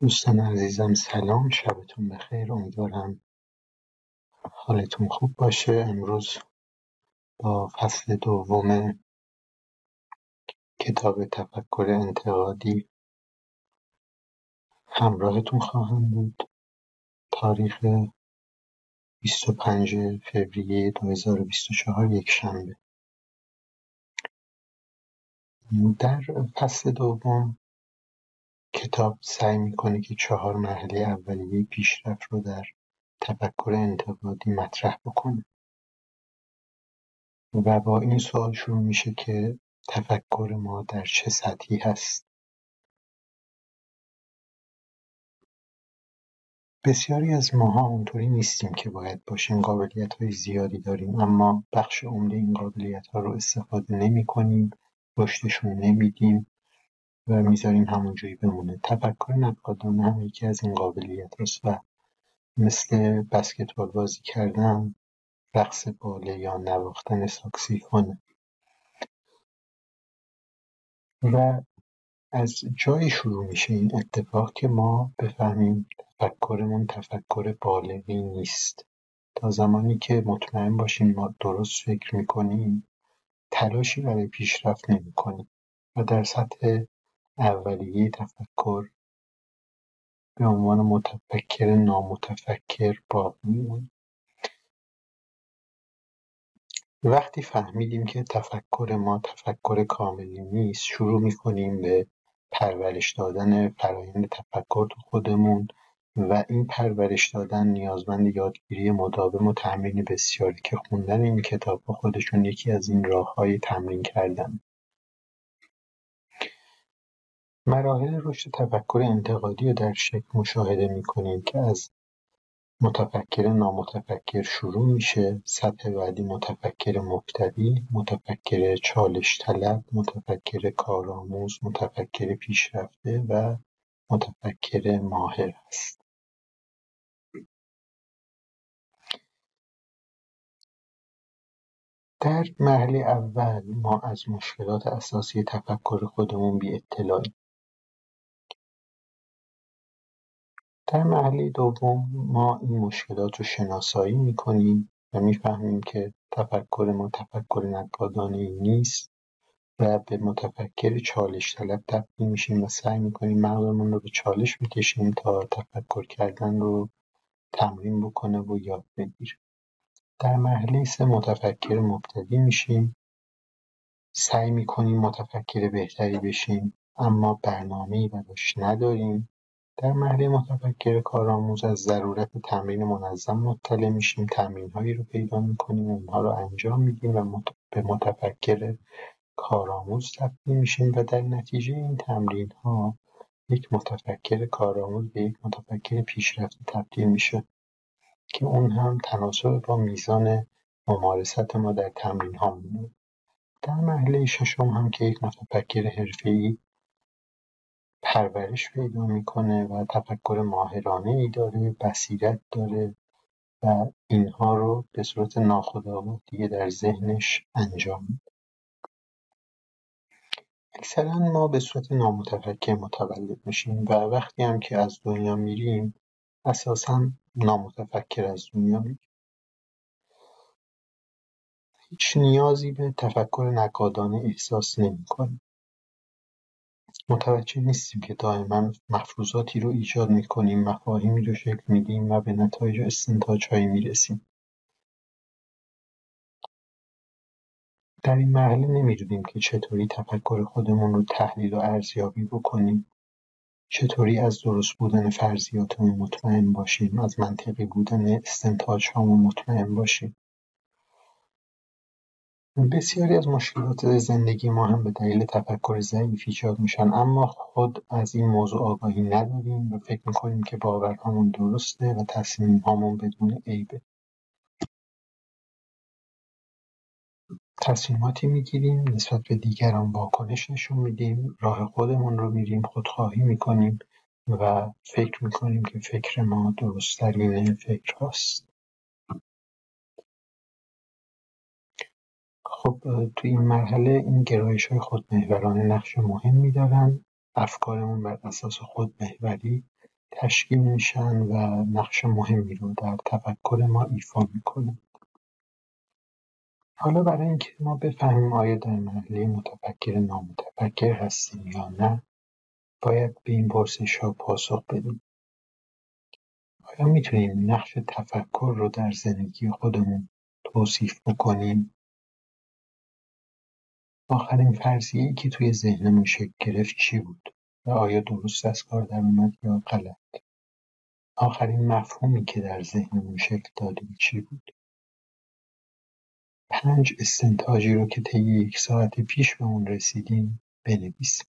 دوستان عزیزم سلام. شبتون بخیر. امیدوارم حالتون خوب باشه. امروز با فصل دوم کتاب تفکر انتقادی همراهتون خواهم بود. تاریخ 25 فوریه 2024 یک شنبه. در فصل دوم کتاب سعی می‌کنه که چهار مرحله اولیه پیشرفت رو در تفکر انتقادی مطرح بکنه. و با این سوال شروع میشه که تفکر ما در چه سطحی هست. بسیاری از ماها اونطوری نیستیم که باید باشیم قابلیت های زیادی داریم اما بخش عمده این قابلیت ها رو استفاده نمی کنیم رشدشون نمیدیم. و می‌ذاریم همونجوری بمونه. تفکر نقادانه هم یکی از این قابلیت و مثل بسکتبال بازی کردن رقص باله یا نواختن ساکسیفونه و از جایی شروع میشه این اتفاق که ما بفهمیم تفکرمون تفکر بالغی نیست. تا زمانی که مطمئن باشیم ما درست فکر می‌کنیم تلاشی برای پیشرفت نمی‌کنیم و در سطح اولیه تفکر به عنوان متفکر نامتفکر باقی میمونیم وقتی فهمیدیم که تفکر ما تفکر کاملی نیست شروع می‌کنیم به پرورش دادن فرایند تفکر تو خودمون و این پرورش دادن نیازمند یادگیری مداوم و تمرین بسیاری که خوندن این کتاب خودشون یکی از این راه های تمرین کردن. مراحل رشد تفکر انتقادی رو در شکل مشاهده می‌کنیم که از متفکر نامتفکر شروع میشه. سطح بعدی متفکر مبتدی متفکر چالش طلب متفکر کارآموز متفکر پیشرفته و متفکر ماهر است در مرحله اول ما از مشکلات اساسی تفکر خودمون بی اطلاعیم در مرحله دوم ما این مشکلات رو شناسایی می‌کنیم و می‌فهمیم که تفکر ما تفکر نقادانه نیست و به متفکر چالش طلب تبدیل میشیم و سعی می‌کنیم مغزمون رو به چالش بکشیم تا تفکر کردن رو تمرین بکنه و یاد بگیره. در مرحله سه متفکر مبتدی میشیم. سعی می‌کنیم متفکر بهتری بشیم اما برنامهای براش نداریم. در مرحله متفکر کارآموز از ضرورت تمرین منظم مطلع میشیم. تمرینهایی رو پیدا می‌کنیم اونها رو انجام میدیم و به متفکر کارآموز تبدیل میشیم و در نتیجه این تمرین ها یک متفکر کارآموز به یک متفکر پیشرفته تبدیل میشه که اون هم تناسب با میزان ممارست ما در تمرین ها در مرحله ششم هم که یک متفکر حرفه‌ای پرورش پیدا می‌کنه و تفکر ماهرانه ای داره بصیرت داره و اینها رو به صورت ناخودآگاه دیگه در ذهنش انجام میده. اکثرا ما به صورت نامتفکر متولد میشیم و وقتی هم که از دنیا میریم اساسا نامتفکر از دنیا میریم. هیچ نیازی به تفکر نقادانه احساس نمی‌کنیم. متوجه نیستیم که دائما مفروضاتی رو ایجاد می‌کنیم مفاهیمی رو شکل میدیم و به نتایج و استنتاجهایی می‌رسیم. در این مرحله نمی‌دونیم که چطوری تفکر خودمون رو تحلیل و ارزیابی بکنیم. چطوری از درست بودن فرضیاتمون مطمئن باشیم از منطقی بودن استنتاج مطمئن باشیم. بسیاری از مشکلات زندگی ما هم به دلیل تفکر ضعیف ایجاد میشن اما خود از این موضوع آگاهی نداریم و فکر می‌کنیم که باورهامون درسته و تصمیمهامون بدون عیبه. تصمیماتی می‌گیریم نسبت به دیگران واکنش نشون میدیم راه خودمون رو میریم خودخواهی می‌کنیم و فکر می‌کنیم که فکر ما درستترین فکر خب تو این مرحله این گرایش های خودمحورانه نقش مهمی دارن افکارمون بر اساس خودمحوری تشکیل میشن و نقش مهمی رو در تفکر ما ایفا می‌کنن. حالا برای اینکه ما بفهمیم آیا در مرحله متفکر نامتفکر هستیم یا نه باید به این ها پاسخ بدیم. آیا می‌تونیم نقش تفکر رو در زندگی خودمون توصیف بکنیم؟ آخرین فرضیهای که توی ذهنمون شکل گرفت چی بود؟ و آیا درست از کار در اومد یا غلط؟ آخرین مفهومی که در ذهنمون شکل دادیم چی بود؟ پنج استنتاجی رو که طی یک ساعت پیش به اون رسیدیم بنویسیم.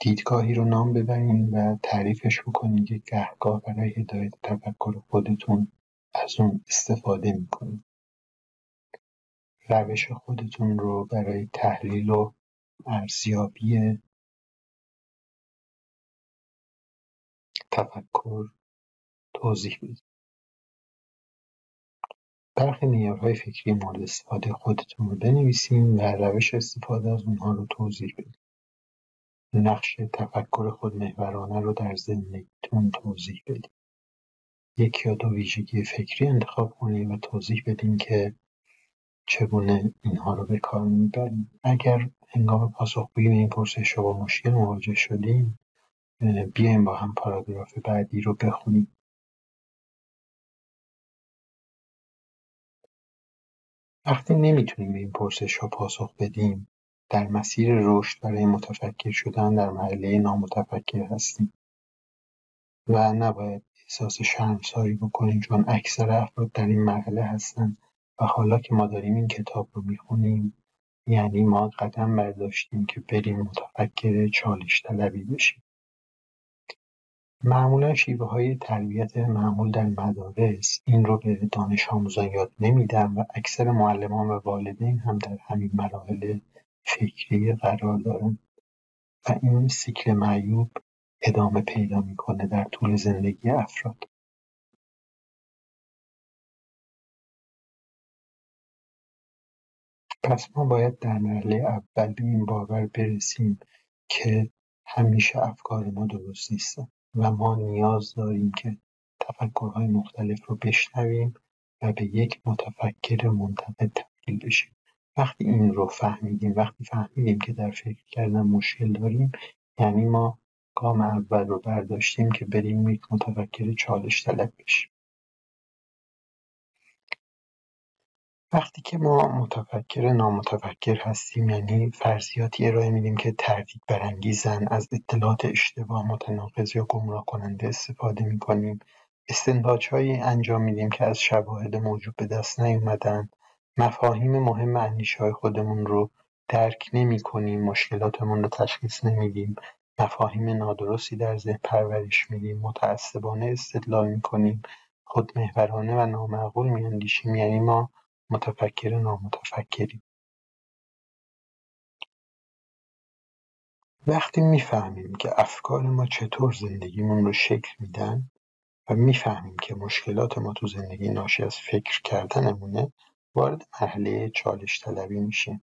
دیدگاهی رو نام ببرین و تعریفش بکنین که گهگاه برای هدایت تفکر خودتون از اون استفاده می‌کنین روش خودتون رو برای تحلیل و ارزیابی تفکر توضیح بدید. برخی معیارهای فکری مورد استفاده خودتون رو بنویسین و روش استفاده از اونها رو توضیح بدید. نقش تفکر خودمحورانه رو در زندگیتون توضیح بدید. یک یا دو ویژگی فکری انتخاب کنید و توضیح بدین که چگونه اینها رو به کار می‌بریم. اگر هنگام پاسخگویی به این پرسش با مشکل مواجه شدیم بیایم با هم پاراگراف بعدی رو بخونیم. وقتی نمی‌تونیم به این پرسش ها پاسخ بدیم در مسیر رشد برای متفکر شدن در محله نامتفکر هستیم. و نباید احساس شرمساری بکنیم چون اکثر افراد در این مرحله هستند و حالا که ما داریم این کتاب رو می‌خونیم یعنی ما قدم برداشتیم که بریم متفکر چالش طلبی بشیم. معمولا شیوه های تربیت معمول در مدارس این رو به دانش آموزان یاد نمیدن و اکثر معلمان و والدین هم در همین مراحل فکری قرار دارن. و این سیکل معیوب ادامه پیدا می‌کنه در طول زندگی افراد. پس ما باید در مرحله اول به این باور برسیم که همیشه افکار ما درست نیستن و ما نیاز داریم که تفکرهای مختلف رو بشنویم و به یک متفکر منتقد تبدیل بشیم. وقتی این رو فهمیدیم وقتی فهمیدیم که در فکر کردن مشکل داریم یعنی ما گام اول رو برداشتیم که بریم یک متفکر چالش طلب بشیم. وقتی که ما متفکر نامتفکر هستیم یعنی فرضیاتی ارائه میدیم که تردید برانگیزن از اطلاعات اشتباه متناقض یا گمراه کننده استفاده می‌کنیم. هایی انجام میدیم که از شواهد موجود به دست نیومدن. مفاهیم مهم های خودمون رو درک نمی‌کنیم مشکلاتمون رو تشخیص نمیدیم. مفاهیم نادرستی در ذهن پرورش میدیم. متعصبانه استدلال می‌کنیم. خودمحورانه و نامعقول میاندیشیم. یعنی ما متفکر نامتفکریم وقتی می‌فهمیم که افکار ما چطور زندگیمون رو شکل میدن و می‌فهمیم که مشکلات ما تو زندگی ناشی از فکر کردنمونه وارد مرحله چالش طلبی میشیم.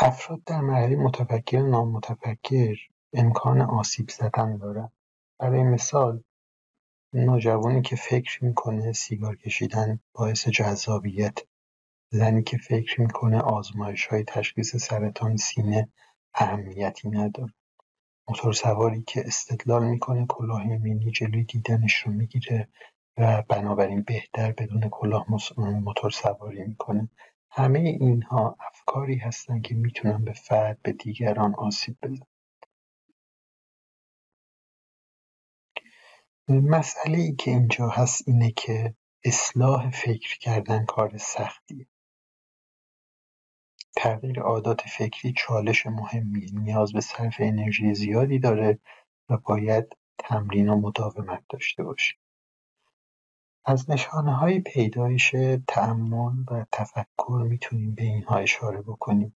افراد در مرحله متفکر نامتفکر امکان آسیب زدن دارن برای مثال نوجوانی که فکر می‌کنه سیگار کشیدن باعث جذابیت. زنی که فکر می‌کنه های تشخیص سرطان سینه اهمیتی نداره. سواری که استدلال می‌کنه کلاه مینی جلوی دیدنش رو می‌گیره و بنابراین بهتر بدون کلاه سواری می‌کنه. همه اینها افکاری هستن که می‌تونن به فرد به دیگران آسیب بزنن. ای که اینجا هست اینه که اصلاح فکر کردن کار سختیه. تغییر عادات فکری چالش مهمیه. نیاز به صرف انرژی زیادی داره و باید تمرین و مداومت داشته باشه. از نشانه های پیدایش تعمل و تفکر می‌تونیم به اینها اشاره بکنیم.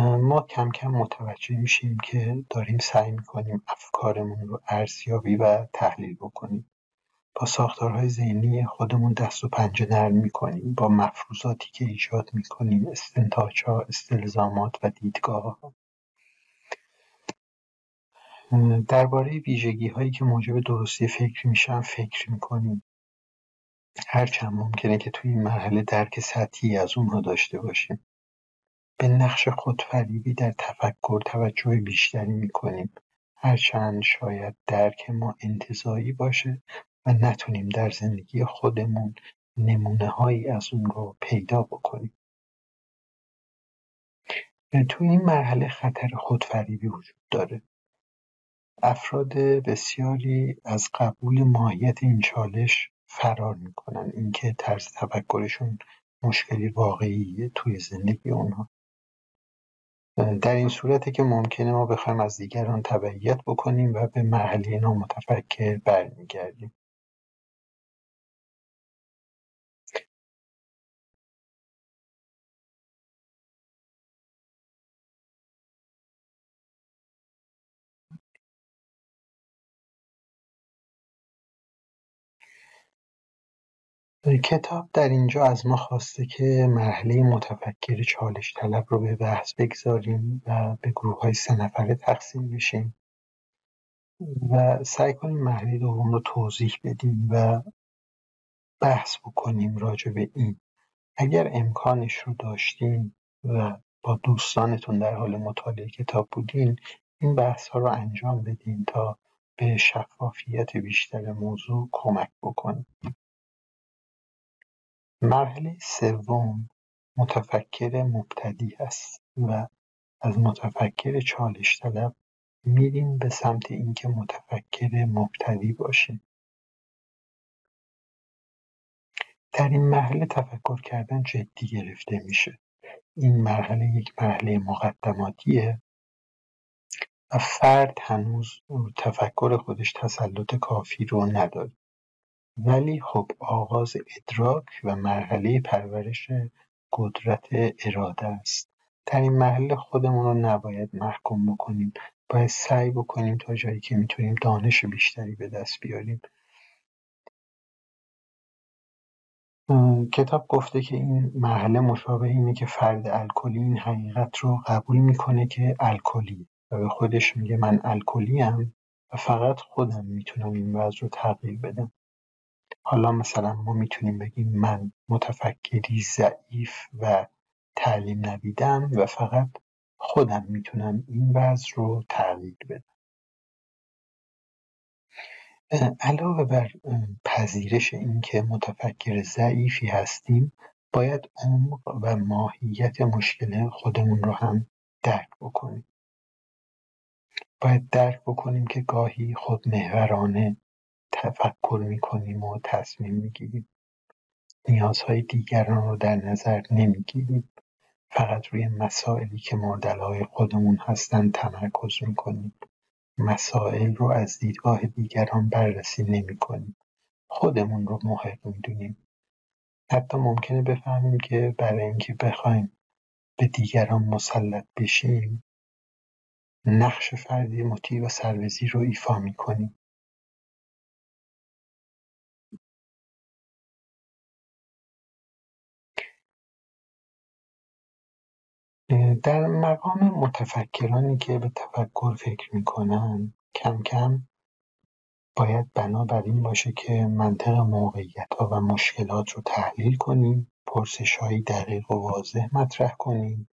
ما کم کم متوجه میشیم که داریم سعی می‌کنیم افکارمون رو ارزیابی و تحلیل بکنیم. با ساختارهای ذهنی خودمون دست و پنجه نرم می‌کنیم با مفروضاتی که ایجاد می‌کنیم استنتاجها استلزامات و دیدگاهها. درباره ویژگی هایی که موجب درستی فکر میشن فکر می‌کنیم. هرچند ممکنه که توی این مرحله درک سطحی از اونها داشته باشیم. به نقش خودفریبی در تفکر توجه بیشتری می‌کنیم. هرچند شاید درک ما انتظایی باشه و نتونیم در زندگی خودمون هایی از اون رو پیدا بکنیم. تو این مرحله خطر خودفریبی وجود داره. افراد بسیاری از قبول ماهیت این چالش فرار می‌کنن. اینکه طرز تفکرشون مشکلی واقعیه توی زندگی اونها. در این صورته که ممکنه ما بخوایم از دیگران تبعیت بکنیم و به مرحله نامتفکر برمیگردیم. کتاب در اینجا از ما خواسته که مرحله متفکر چالش طلب رو به بحث بگذاریم و به های سه نفره تقسیم بشیم و سعی کنیم مرحله دوم رو توضیح بدیم و بحث بکنیم راجع به این. اگر امکانش رو داشتیم و با دوستانتون در حال مطالعه کتاب بودین این بحث ها رو انجام بدین تا به شفافیت بیشتر موضوع کمک بکنیم مرحله سوم متفکر مبتدی است و از متفکر چالش طلب میریم به سمت اینکه متفکر مبتدی باشیم. در این مرحله تفکر کردن جدی گرفته میشه. این مرحله یک مرحله مقدماتیه و فرد هنوز تفکر خودش تسلط کافی رو نداره. ولی خب آغاز ادراک و مرحله پرورش قدرت اراده است. در این مرحله خودمون رو نباید محکوم بکنیم. باید سعی بکنیم تا جایی که می‌تونیم دانش بیشتری به دست بیاریم. کتاب گفته که این مرحله مشابه اینه که فرد الکلی این حقیقت رو قبول می‌کنه که الکلی. و به خودش میگه من الکلی و فقط خودم می‌تونم این وضع رو تغییر بدم. حالا مثلا ما می‌تونیم بگیم من متفکری ضعیف و تعلیم ندیدم و فقط خودم می‌تونم این وضع رو تغییر بدم. علاوه بر پذیرش اینکه متفکر ضعیفی هستیم باید عمق و ماهیت مشکل خودمون رو هم درک بکنیم. باید درک بکنیم که گاهی خودمحورانه تفکر می‌کنیم و تصمیم می‌گیریم. نیازهای دیگران رو در نظر نمی‌گیریم. فقط روی مسائلی که مورد خودمون هستن تمرکز می‌کنیم. مسائل رو از دیدگاه دیگران بررسی نمی‌کنیم. خودمون رو محق می‌دونیم. حتی ممکنه بفهمیم که برای اینکه بخوایم به دیگران مسلط بشیم نقش فردی مطیع و سربزی رو ایفا می‌کنیم. در مقام متفکرانی که به تفکر فکر می‌کنن کم کم باید بنا بر این باشه که منطق ها و مشکلات رو تحلیل کنیم هایی دقیق و واضح مطرح کنیم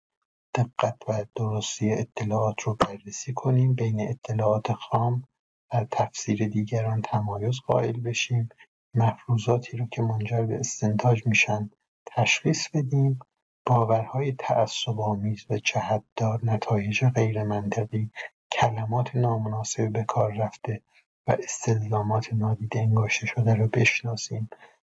دقت و درستی اطلاعات رو بررسی کنیم بین اطلاعات خام و تفسیر دیگران تمایز قائل بشیم مفروضاتی رو که منجر به استنتاج میشن تشخیص بدیم باورهای تعصب‌آمیز و جهتدار، نتایج غیرمنطقی، کلمات نامناسب به کار رفته و استلزامات نادیده انگاشته شده را بشناسیم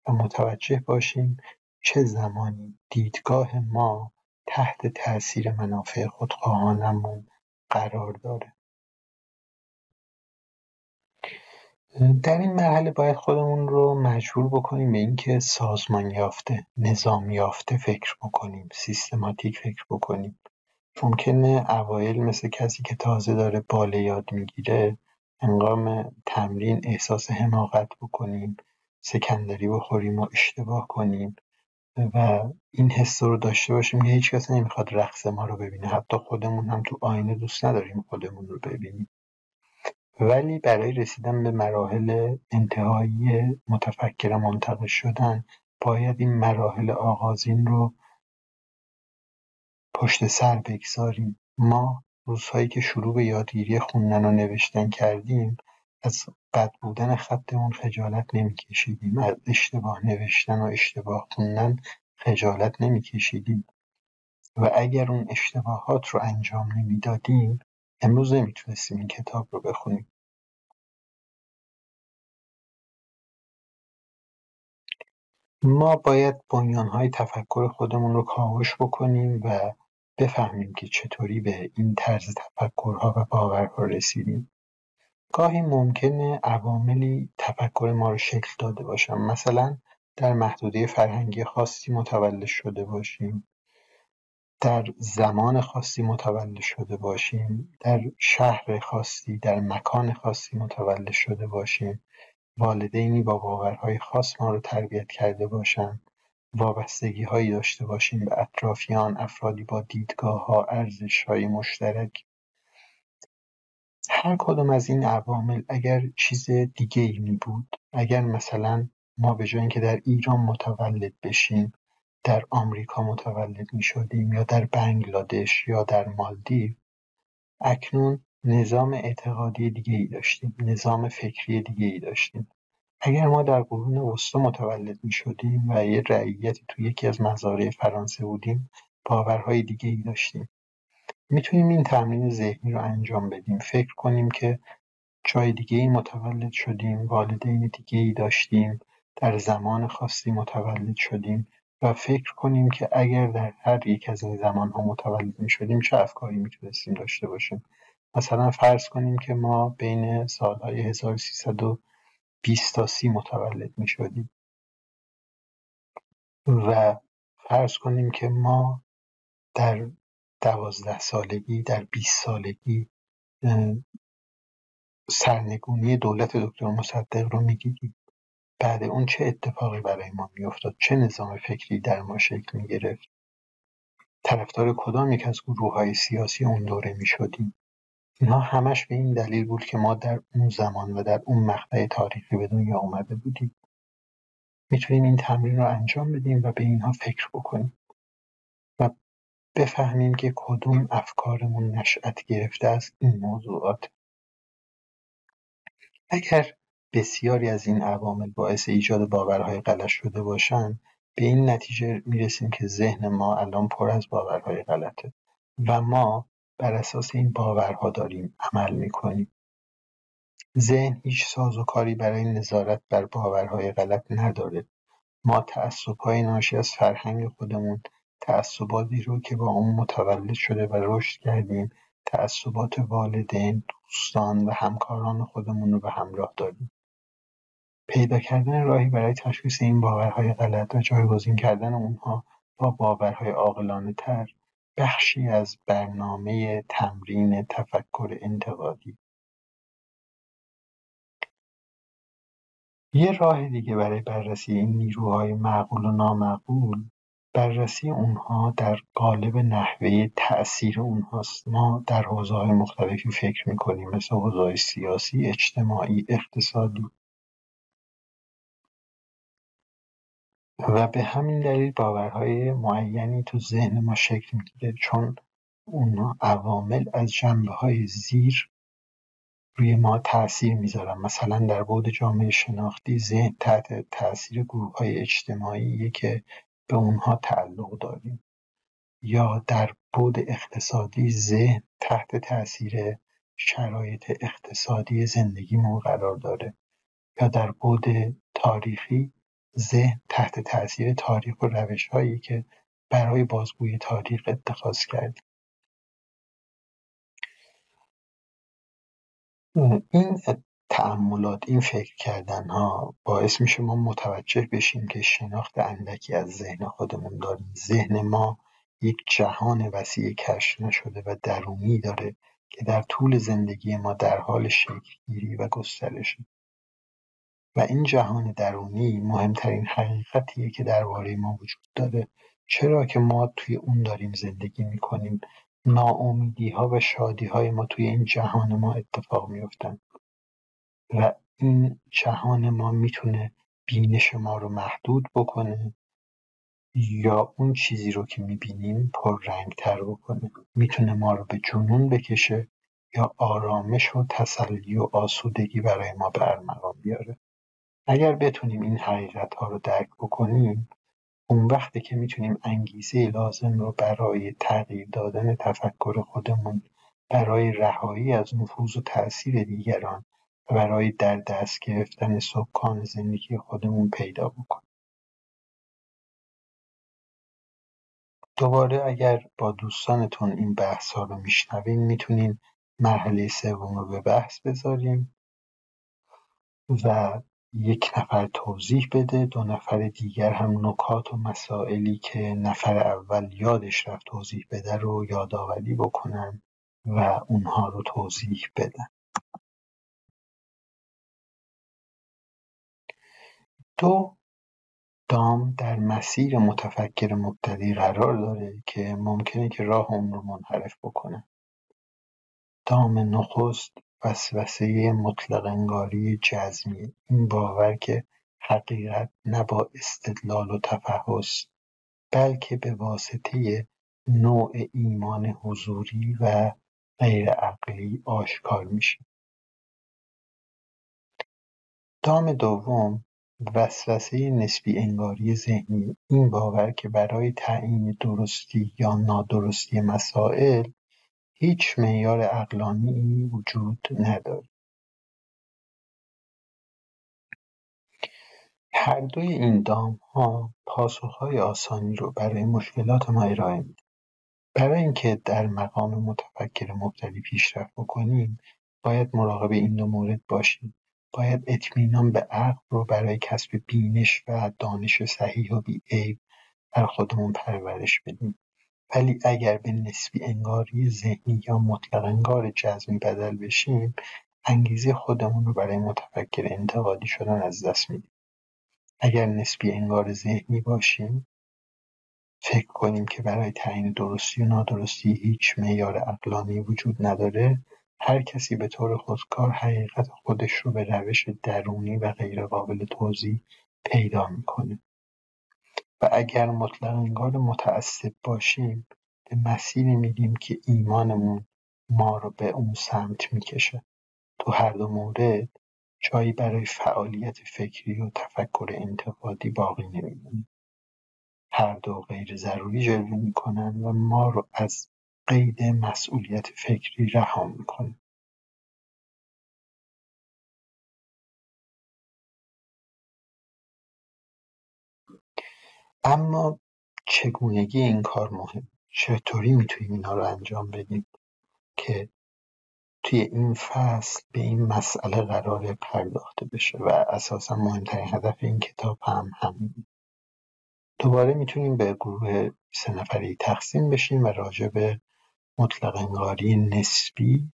و متوجه باشیم چه زمانی دیدگاه ما تحت تاثیر منافع خودخواهانمون قرار داره. در این مرحله باید خودمون رو مجبور بکنیم به اینکه سازمان یافته نظام یافته فکر بکنیم سیستماتیک فکر بکنیم. ممکنه اوایل مثل کسی که تازه داره باله یاد می‌گیره انقام تمرین احساس حماقت بکنیم سکندری بخوریم و اشتباه کنیم و این حس رو داشته باشیم که هیچکس نمی‌خواد رقص ما رو ببینه. حتی خودمون هم تو آینه دوست نداریم خودمون رو ببینیم. ولی برای رسیدن به مراحل انتهایی متفکر منتقش شدن باید این مراحل آغازین رو پشت سر بگذاریم. ما روزهایی که شروع به یادگیری خوندن و نوشتن کردیم از بد بودن خطمون خجالت نمیکشیدیم. از اشتباه نوشتن و اشتباه خوندن خجالت نمیکشیدیم. و اگر اون اشتباهات رو انجام نمی‌دادیم امروز نمی‌تونستیم این کتاب رو بخونیم. ما باید بنیانهای تفکر خودمون رو کاوش بکنیم و بفهمیم که چطوری به این طرز تفکرها و باورها رسیدیم. گاهی ممکنه عواملی تفکر ما رو شکل داده باشن. مثلا در محدوده فرهنگی خاصی متولد شده باشیم. در زمان خاصی متولد شده باشیم در شهر خاصی در مکان خاصی متولد شده باشیم. والدینی با باورهای خاص ما رو تربیت کرده باشند هایی داشته باشیم به اطرافیان افرادی با دیدگاه‌ها های مشترک. هر کدوم از این عوامل اگر چیز دیگه می بود اگر مثلا ما به جای اینکه در ایران متولد بشیم در آمریکا متولد می شدیم یا در بنگلادش یا در مالدیو. اکنون نظام اعتقادی دیگه ای داشتیم نظام فکری دیگه ای داشتیم. اگر ما در قرون وسطا متولد می‌شدیم و یه رعیتی تو یکی از مزارع فرانسه بودیم باورهای دیگه ای داشتیم. می‌تونیم این تمرین ذهنی رو انجام بدیم. فکر کنیم که جای دیگه ای متولد شدیم والدین دیگه ای داشتیم در زمان خاصی متولد شدیم. و فکر کنیم که اگر در هر یک از این زمان ها متولد می شدیم چه افکاری می‌تونستیم داشته باشیم؟ مثلا فرض کنیم که ما بین سالهای 1300 بیست تا سی متولد می‌شدیم. و فرض کنیم که ما در دوازده سالگی در بیست سالگی سرنگونی دولت دکتر مصدق رو می‌دیدیم بعد اون چه اتفاقی برای ما میافتاد؟ چه نظام فکری در ما شکل می‌گرفت؟ طرفدار کدام یک از گروه های سیاسی اون دوره می‌شدیم؟ اینها همش به این دلیل بود که ما در اون زمان و در اون مقطع تاریخی به دنیا آمده بودیم. می‌تونیم این تمرین رو انجام بدیم و به اینها فکر بکنیم و بفهمیم که کدوم افکارمون نشأت گرفته از این موضوعات. اگر بسیاری از این عوامل باعث ایجاد باورهای غلط شده باشند به این نتیجه می‌رسیم که ذهن ما الان پر از باورهای غلطه و ما بر اساس این باورها داریم عمل می‌کنیم. ذهن هیچ سازوکاری برای نظارت بر باورهای غلط نداره. ما تعصبهای ناشی از فرهنگ خودمون تعصباتی رو که با اون متولد شده و رشد کردیم تعصبات والدین دوستان و همکاران خودمون رو به همراه داریم. پیدا کردن راهی برای تشخیص این باورهای غلط و جایگزین کردن اونها با باورهای عاقلانه تر بخشی از برنامه تمرین تفکر انتقادی. یه راه دیگه برای بررسی این نیروهای معقول و نامعقول بررسی اونها در قالب نحوه تأثیر اونهاست. ما در های مختلفی فکر می‌کنیم مثل حوزه‌های سیاسی اجتماعی اقتصادی. و به همین دلیل باورهای معینی تو ذهن ما شکل می‌گیره چون اون عوامل از جنبه های زیر روی ما تاثیر می‌ذارن. مثلا در بود جامعه شناختی ذهن تحت تاثیر گروه های اجتماعی که به اونها تعلق داریم. یا در بود اقتصادی ذهن تحت تاثیر شرایط اقتصادی زندگیمون قرار داره. یا در بود تاریخی ذهن تحت تاثیر تاریخ و روشهایی که برای بازگویی تاریخ اتخاذ کردیم این تأملات این فکر کردن ها باعث میشه ما متوجه بشیم که شناخت اندکی از ذهن خودمون داریم. ذهن ما یک جهان وسیع کشف نشده و درونی داره که در طول زندگی ما در حال شکلگیری و گسترشه و این جهان درونی مهمترین حقیقتیه که درباره ما وجود داره. چرا که ما توی اون داریم زندگی می‌کنیم؟ ها و های ما توی این جهان ما اتفاق میفتن و این جهان ما می‌تونه بینش ما رو محدود بکنه یا اون چیزی رو که می‌بینیم تر بکنه. می‌تونه ما رو به جنون بکشه یا آرامش و تسلی و آسودگی برای ما به ارمغان بیاره. اگر بتونیم این حقیقت ها رو درک بکنیم اون وقته که می‌تونیم انگیزه لازم رو برای تغییر دادن تفکر خودمون برای رهایی از نفوذ و تأثیر دیگران و برای در دست گرفتن سکان زندگی خودمون پیدا بکنیم. دوباره اگر با دوستانتون این بحث ها رو میشنوین می‌تونین مرحله سوم رو به بحث بذاریم و یک نفر توضیح بده دو نفر دیگر هم نکات و مسائلی که نفر اول یادش رفت توضیح بده رو یادآوری بکنن و اونها رو توضیح بدن. دو دام در مسیر متفکر مبتدی قرار داره که ممکنه که راه اون رو منحرف بکنه. دام نخست وسوسه مطلق انگاری جزمی. این باور که حقیقت نه با استدلال و تفحص بلکه به واسطه نوع ایمان حضوری و غیرعقلی آشکار میشه. دام دوم وسوسه نسبی انگاری ذهنی. این باور که برای تعیین درستی یا نادرستی مسائل هیچ معیار عقلانی وجود ندارد. هر دوی این دامها پاسخهای آسانی رو برای مشکلات ما ارائه میده. برای اینکه در مقام متفکر مبتدی پیشرفت بکنیم باید مراقب این دو مورد باشیم باید اطمینان به عقل رو برای کسب بینش و دانش صحیح و بیعیب بر خودمون پرورش بدیم ولی اگر به نسبی انگاری ذهنی یا مطلق انگار جزمی بدل بشیم انگیزه خودمون رو برای متفکر انتقادی شدن از دست میدیم. اگر نسبی انگار ذهنی باشیم فکر کنیم که برای تعیین درستی و نادرستی هیچ معیار عقلانی وجود نداره هر کسی به طور خودکار حقیقت خودش رو به روش درونی و غیرقابل توضیح پیدا می‌کنه. و اگر مطلق انگار متعصب باشیم به مسیری میریم که ایمانمون ما رو به اون سمت می‌کشه. تو هر دو مورد جایی برای فعالیت فکری و تفکر انتقادی باقی نمیمونه. هر دو غیر ضروری جلوه می‌کنن و ما رو از قید مسئولیت فکری رها می‌کنه اما چگونگی این کار مهم؟ چطوری می‌تونیم اینا رو انجام بدیم که توی این فصل به این مسئله قرار پرداخته بشه و اساسا مهمترین هدف این کتاب هم همین دوباره می‌تونیم به گروه سه نفری تقسیم بشیم و راجع به مطلق انگاری نسبی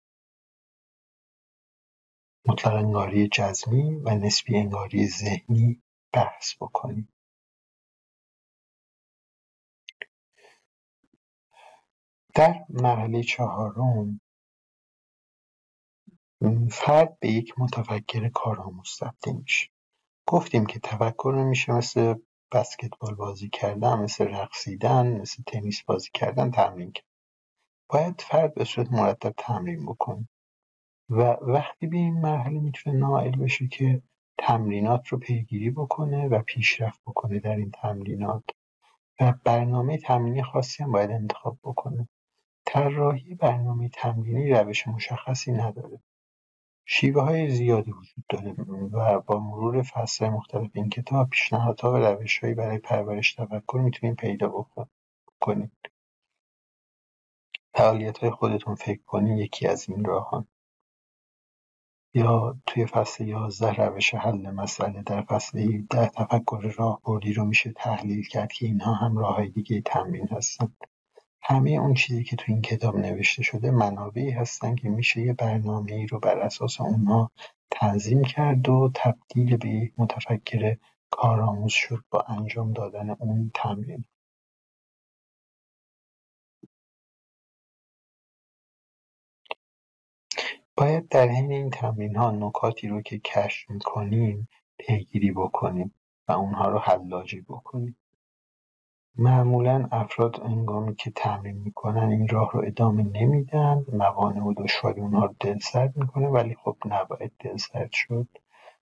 مطلق انگاری جزمی و نسبی انگاری ذهنی بحث بکنیم. در مرحله چهارم. فرد به یک متفکر کارآموز تبدیل میشه. گفتیم که تفکر نمیشه مثل بسکتبال بازی کردن مثل رقصیدن مثل تنیس بازی کردن تمرین کرد. باید فرد به صورت مرتب تمرین بکنه. و وقتی به این مرحله می‌تونه نائل بشه که تمرینات رو پیگیری بکنه و پیشرفت بکنه در این تمرینات و برنامه تمرینی خاصی هم باید انتخاب بکنه. طراحی برنامه تمرینی روش مشخصی نداره. های زیادی وجود داره و با مرور فصل مختلف این کتاب پیشنهادها و روشهایی برای پرورش تفکر می‌تونید پیدا بکنید های خودتون فکر کنید یکی از این راهان. یا توی فصل یازده روش حل مسئله در فصل در تفکر راهبردی رو میشه تحلیل کرد که اینها هم های دیگه تمرین هستن همه اون چیزی که تو این کتاب نوشته شده منابعی هستن که میشه یه ای رو بر اساس اونها تنظیم کرد و تبدیل به یک متفکر کارآموز شد با انجام دادن اون تمرین. باید در حین این تمرین‌ها نکاتی رو که کشف می‌کنیم پیگیری بکنیم و اونها رو حلاجی بکنیم. معمولا افراد هنگامی که تمرین می‌کنن این راه رو ادامه نمیدن موانع و دشواری اونها رو دلسرد می‌کنه ولی خب نباید دلسرد شد.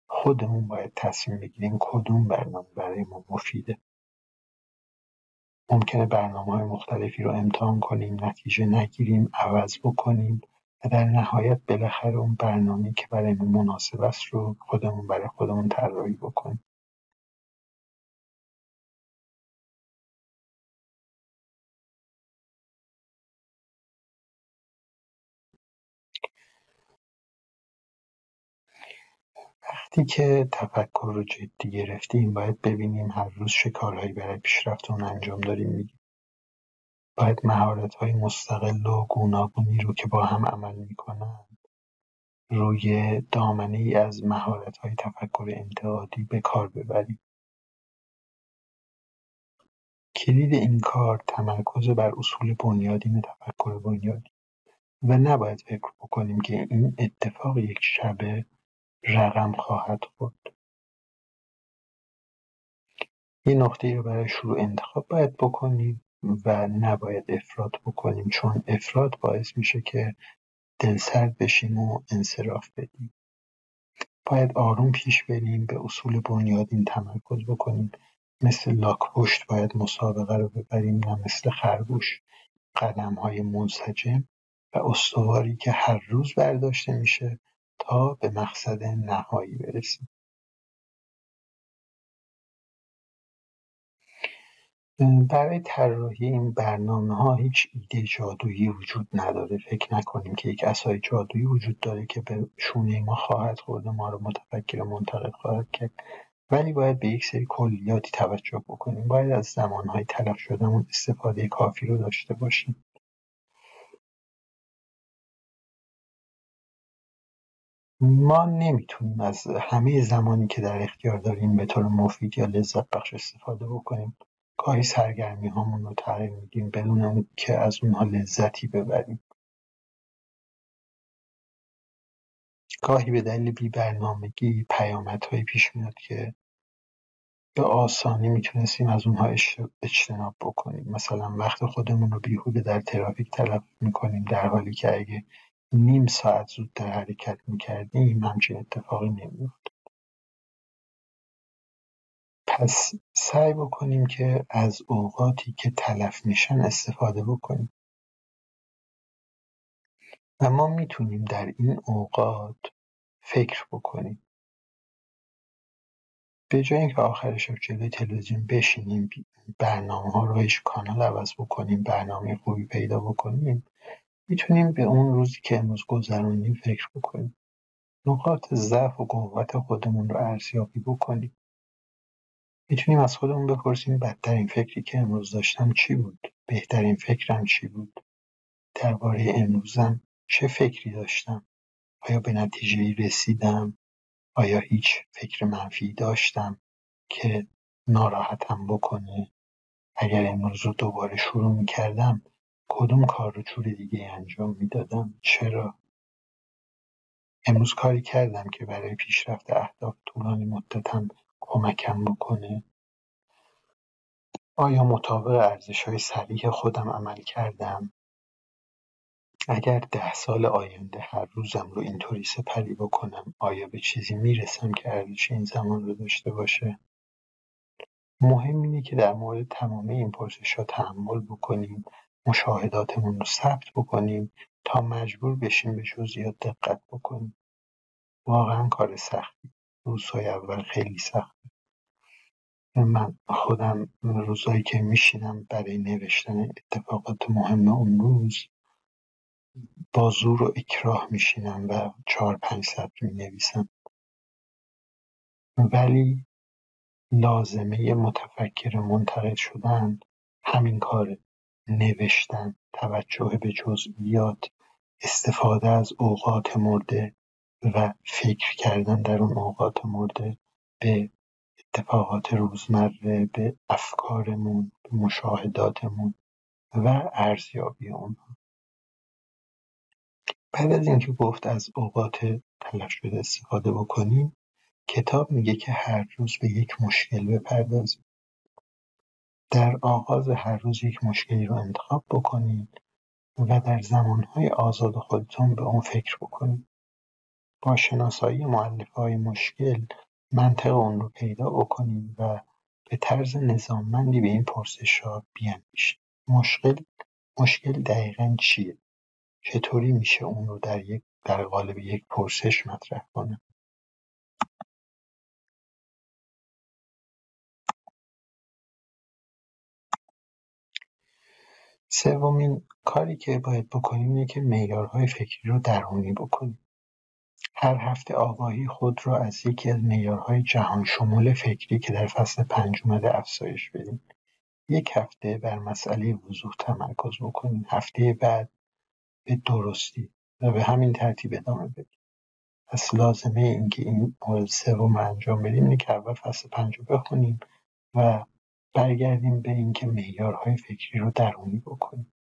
خودمون باید تصمیم بگیریم کدوم برنامه برای ما مفیده. ممکنه برنامه های مختلفی رو امتحان کنیم نتیجه نگیریم عوض بکنیم و در نهایت بالاخره اون برنامه که برای ما مناسب است رو خودمون برای خودمون طراحی بکنیم. وقتی که تفکر رو جدی گرفتیم باید ببینیم هر روز چه کارهایی برای پیشرفت اون انجام داریم میدیم باید های مستقل و گوناگونی رو که با هم عمل می‌کنن روی دامنه ای از های تفکر انتقادی به کار ببریم. کلید این کار تمرکز بر اصول بنیادین تفکر بنیادی. و نباید فکر بکنیم که این اتفاق یک شبه رقم خواهد خورد. یه نقطه رو برای شروع انتخاب باید بکنیم و نباید افراد بکنیم چون افراد باعث میشه که دلسرد بشیم و انصراف بدیم. باید آروم پیش بریم به اصول بنیادین تمرکز بکنیم. مثل لاک پشت باید مسابقه رو ببریم نه مثل خرگوش. قدم های منسجم و استواری که هر روز برداشته میشه. تا به مقصد نهایی برسیم. برای طراحی این ها هیچ ایده جادویی وجود نداره. فکر نکنیم که یک اسای جادویی وجود داره که به شونه ما خواهد خورد ما رو متفکر منتقد خواهد کرد. ولی باید به یک سری کلیاتی توجه بکنیم. باید از زمانهای تلف شدهمون استفاده کافی رو داشته باشیم. ما نمی‌تونیم از همه زمانی که در اختیار داریم به طور مفید یا لذت بخش استفاده بکنیم. گاهی سرگرمی هامون رو تغییر میدیم بدون که از اونها لذتی ببریم. گاهی به دلیل بیبرنامگی پیامدهایی پیش میاد که به آسانی می‌تونستیم از اونها اجتناب بکنیم. مثلا وقت خودمون رو بیهوده در ترافیک تلف می‌کنیم در حالی که اگه نیم ساعت زودتر حرکت می‌کردیم همچین اتفاقی نمیافتاد. پس سعی بکنیم که از اوقاتی که تلف میشن استفاده بکنیم. و ما می‌تونیم در این اوقات فکر بکنیم. به جای اینکه آخر شب جلوی تلویزیون بشینیم برنامه ها رو هیچ کانال عوض بکنیم برنامه خوبی پیدا بکنیم می‌تونیم به اون روزی که امروز گذروندیم فکر بکنیم. نقاط ضعف و قوت خودمون رو ارزیابی بکنیم. می‌تونیم از خودمون بپرسیم بدترین فکری که امروز داشتم چی بود؟ بهترین فکرم چی بود؟ درباره امروزم چه فکری داشتم؟ آیا به نتیجه رسیدم؟ آیا هیچ فکر منفی داشتم که ناراحتم بکنه؟ اگر امروز رو دوباره شروع می‌کردم کدوم کار رو جور دیگه انجام می‌دادم؟ چرا؟ امروز کاری کردم که برای پیشرفت اهداف طولانی مدتم کمکم بکنه. آیا مطابق های صریح خودم عمل کردم؟ اگر ده سال آینده هر روزم رو اینطوری سپری بکنم آیا به چیزی می‌رسم که ارزش این زمان رو داشته باشه؟ مهم اینه که در مورد تمام این ها تحمل بکنیم مشاهداتمون رو ثبت بکنیم تا مجبور بشیم به جزئیات دقت بکنیم. واقعا کار سختی. روزهای اول خیلی سخته. من خودم روزایی که میشینم برای نوشتن اتفاقات مهم اون روز با زور و اکراه میشینم و چهار پنج سطر می‌نویسم. ولی لازمه متفکر منتقد شدن همین کاره. نوشتن، توجه به جزئیات، استفاده از اوقات مرده و فکر کردن در اون اوقات مرده به اتفاقات روزمره به افکارمون به مشاهداتمون و ارزیابی اونها. بعد از اینکه گفت از اوقات تلف شده استفاده بکنیم کتاب میگه که هر روز به یک مشکل بپردازیم. در آغاز هر روز یک مشکلی رو انتخاب بکنید و در زمانهای آزاد خودتون به اون فکر بکنید با شناسایی های مشکل منطق اون رو پیدا بکنید و به طرز نظاممندی به این پرسشها بیاندیشید مشکل مشکل دقیقا چیه؟ چطوری میشه اون رو در یک در قالب یک پرسش مطرح کنه؟ سومین کاری که باید بکنیم اینه که معیارهای فکری رو درونی بکنیم. هر هفته آگاهی خود را از یکی از معیارهای شمول فکری که در فصل پنج اومده افزایش بدیم. یک هفته بر مسئله وضوح تمرکز بکنیم. هفته بعد به درستی و به همین ترتیب ادامه بدیم. پس لازمه اینکه این مورد سوم انجام بدیم اینه که اول فصل پنج رو بخونیم و برگردیم به اینکه معیارهای فکری رو درونی بکنیم.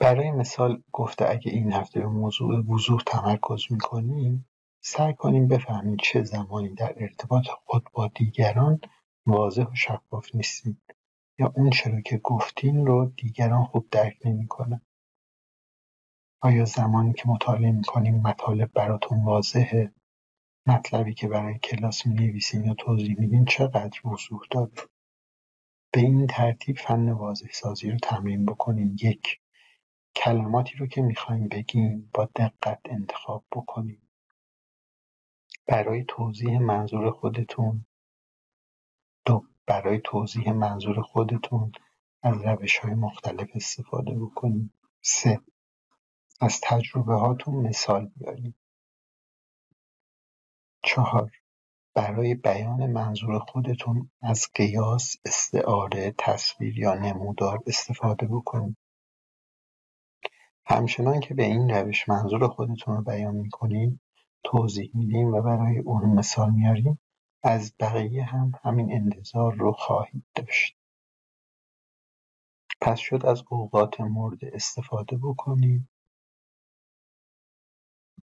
برای مثال گفته اگه این هفته به موضوع وضوح تمرکز می‌کنیم سعی کنیم بفهمیم چه زمانی در ارتباط خود با دیگران واضح و شفاف نیستیم یا اون چرا که گفتین رو دیگران خوب درک نمی‌کنن آیا زمانی که مطالعه می‌کنیم مطالب براتون واضحه؟ مطلبی که برای کلاس نویسین یا توضیح میدین چقدر وضوح داره به این ترتیب فن سازی رو تمرین بکنیم یک کلماتی رو که می‌خوایم بگیم با دقت انتخاب بکنیم برای توضیح منظور خودتون دو برای توضیح منظور خودتون از های مختلف استفاده بکنید. سه از تجربه هاتون مثال بیارید. چهار برای بیان منظور خودتون از قیاس، استعاره، تصویر یا نمودار استفاده بکنید. همچنان که به این روش منظور خودتون رو بیان می‌کنید توضیح میدیم و برای اون مثال میاریم از بقیه هم همین انتظار رو خواهید داشت. پس شد از اوقات مورد استفاده بکنید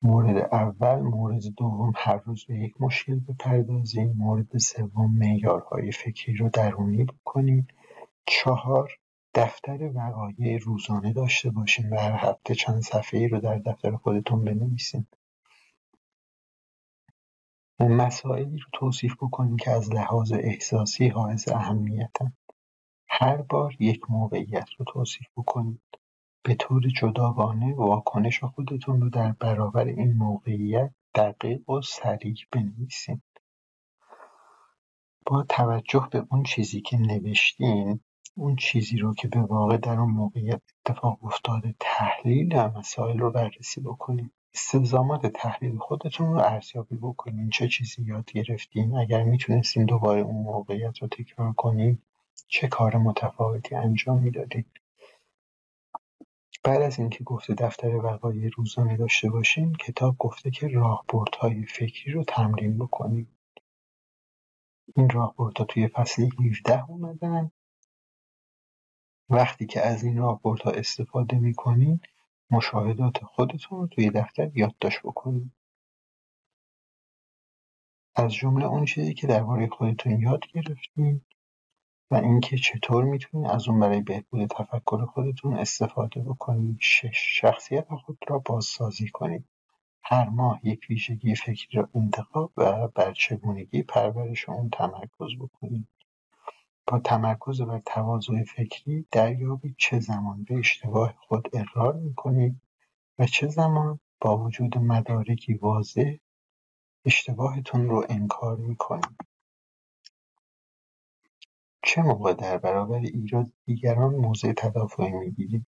مورد اول مورد دوم هر روز به یک مشکل بپردازیم. مورد سوم معیارهای فکری رو درونی بکنید چهار دفتر وقایع روزانه داشته باشین و هر هفته چند ای رو در دفتر خودتون بنویسین مسائلی رو توصیف بکنیم که از لحاظ احساسی حائز اهمیتن. هر بار یک موقعیت رو توصیف بکنید به طور جداگانه واکنش خودتون رو در برابر این موقعیت دقیق و سریع بنویسین. با توجه به اون چیزی که نوشتین اون چیزی رو که به واقع در اون موقعیت اتفاق افتاده تحلیل مسائل رو بررسی بکنید استلزامات تحلیل خودتون رو ارزیابی بکنین. چه چیزی یاد گرفتین؟ اگر می‌تونستین دوباره اون موقعیت رو تکرار کنین چه کار متفاوتی انجام می‌دادین؟ بعد از اینکه گفته دفتر وقایع روزانه داشته باشین کتاب گفته که راهبردهای فکری رو تمرین بکنیم. این راهبردها توی فصل 17 اومدن. وقتی که از این راهبردها استفاده می‌کنین مشاهدات خودتون رو توی دفتر یادداشت بکنید. از جمله اون چیزی که درباره خودتون یاد گرفتین. و اینکه چطور می‌تونید از اون برای بهبود تفکر خودتون استفاده بکنید. شش شخصیت خود را بازسازی کنید. هر ماه یک ویژگی فکری را انتخاب و بر چگونگی پرورش اون تمرکز بکنید. با تمرکز بر تواضع فکری دریابید چه زمان به اشتباه خود اقرار می‌کنید و چه زمان با وجود مدارکی واضح اشتباهتون رو انکار می‌کنید. چه موقع در برابر ایراد دیگران موضع تدافعی می‌گیرید؟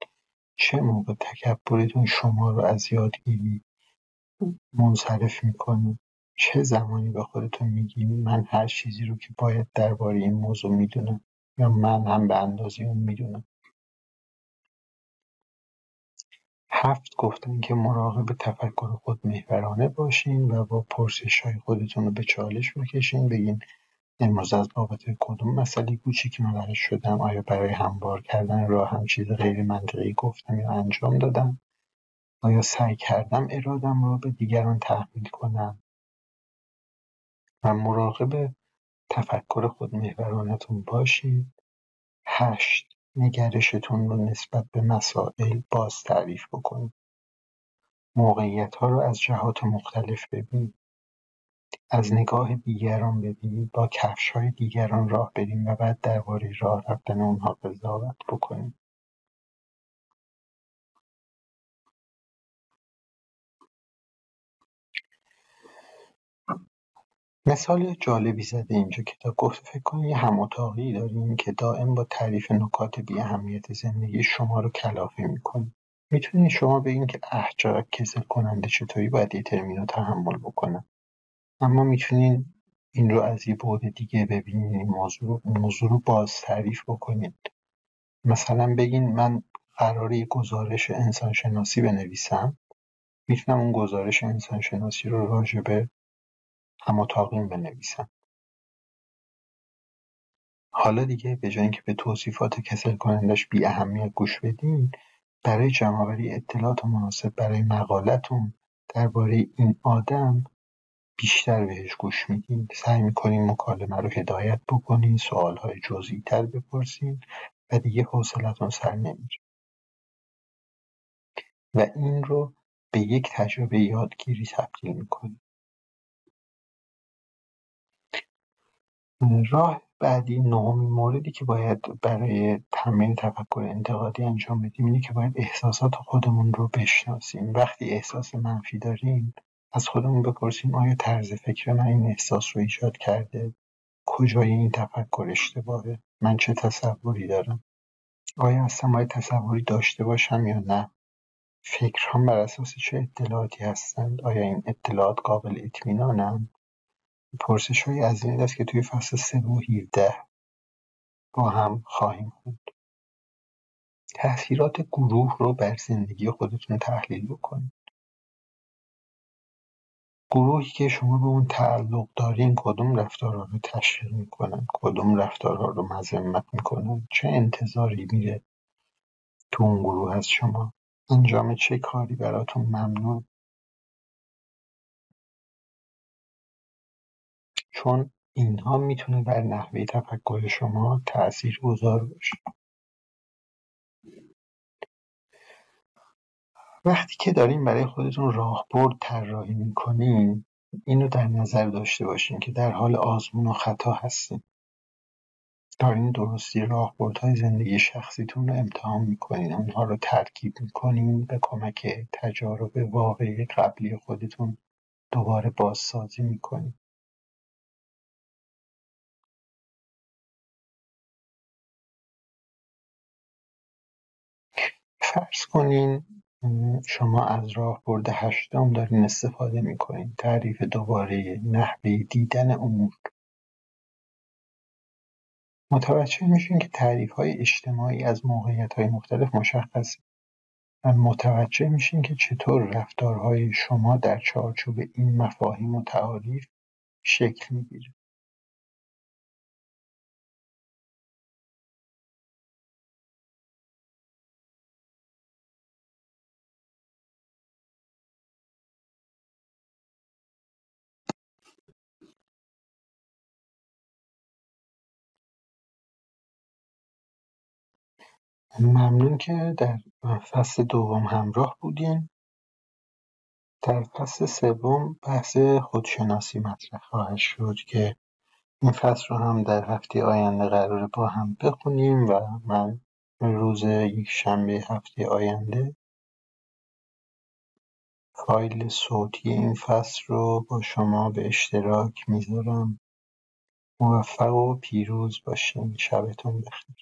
چه موقع تکبرتون شما رو از یادگیری منصرف می‌کنه؟ چه زمانی به خودتون میگین من هر چیزی رو که باید درباره این موضوع می‌دونم یا من هم به اندازه اون می‌دونم هفت گفتن که مراقب تفکر خودمحورانه باشین و با های خودتون رو به چالش بکشین بگین امروز از بابت کدوم مسئله کوچیک ناراحت شدم؟ آیا برای هموار کردن راه هم چیز غیر منطقی گفتم یا انجام دادم؟ آیا سعی کردم ارادم را به دیگران تحمیل کنم؟ و مراقب تفکر خودمحورانتون باشید. هشت نگرشتون رو نسبت به مسائل باز تعریف بکنید. ها رو از جهات مختلف ببینید. از نگاه دیگران ببینید با های دیگران راه بریم و بعد درباره راه رفتن اونها قضاوت بکنیم. مثال جالبی زده اینجا کتاب گفته فکر کنید یه هماتاقی داریم که دائم با تعریف نکات بی اهمیت زندگی شما رو کلافه می‌کنه. می‌تونید شما بگین که چقدر کسل کننده چطوری باید یه ترمین رو تحمل بکنم اما می‌تونین این رو از یه بعد دیگه ببینین این موضوع رو موضوع رو باز تعریف بکنید مثلا بگین من قراره یه گزارش انسانشناسی بنویسم. می‌تونم اون گزارش انسانشناسی رو راجع به هماتاقیم بنویسم. حالا دیگه به جای اینکه به توصیفات کسل کنندش بی اهمیت گوش بدین برای جمعآوری اطلاعات مناسب برای مقالتون درباره این آدم بیشتر بهش گوش میدین سعی می‌کنین مکالمه رو هدایت بکنین سوالهای جزئی تر بپرسین و دیگه حوصلتون سر نمیره. و این رو به یک تجربه یادگیری تبدیل می‌کنین راه بعدی نهمین موردی که باید برای تمرین تفکر انتقادی انجام بدیم اینه که باید احساسات خودمون رو بشناسیم. وقتی احساس منفی داریم از خودمون بپرسیم آیا طرز فکر من این احساس رو ایجاد کرده؟ کجای این تفکر اشتباهه؟ من چه تصوری دارم؟ آیا اصلا باید تصوری داشته باشم یا نه؟ فکرهام بر اساس چه اطلاعاتی هستند؟ آیا این اطلاعات قابل اطمینانند؟ های از این دست که توی فصل سه و 17 با هم خواهیم خوند. تاثیرات گروه رو بر زندگی خودتون تحلیل بکنید. گروهی که شما به اون تعلق دارین کدوم رفتارها رو تشویق می‌کنن؟ کدوم رفتارها رو مذمت می‌کنن؟ چه انتظاری میره تو اون گروه از شما؟ انجام چه کاری براتون ممنوع چون اینها می‌تونه بر نحوه تفکر شما گذار باشه. وقتی که دارین برای خودتون راهبرد طراحی می‌کنین اینو در نظر داشته باشین که در حال آزمون و خطا هستین. دارین درستی راهبردهای زندگی شخصیتون رو امتحان می‌کنین اونها رو ترکیب می‌کنین به کمک تجارب واقعی قبلی خودتون دوباره بازسازی می‌کنین. فرض کنین شما از راهبرد هشتم دارین استفاده می‌کنین. تعریف دوباره نحوه دیدن امور. متوجه میشین که تعریف های اجتماعی از موقعیت های مختلف مشخصه. و متوجه میشین که چطور رفتارهای شما در چارچوب این مفاهیم و تعاریف شکل می‌گیره. ممنون که در فصل دوم همراه بودین. در فصل سوم بحث خودشناسی مطرح خواهد شد که این فصل رو هم در هفته آینده قراره با هم بخونیم و من روز یک شنبه هفته آینده فایل صوتی این فصل رو با شما به اشتراک می‌ذارم. موفق و پیروز باشین. شبتون بخیر.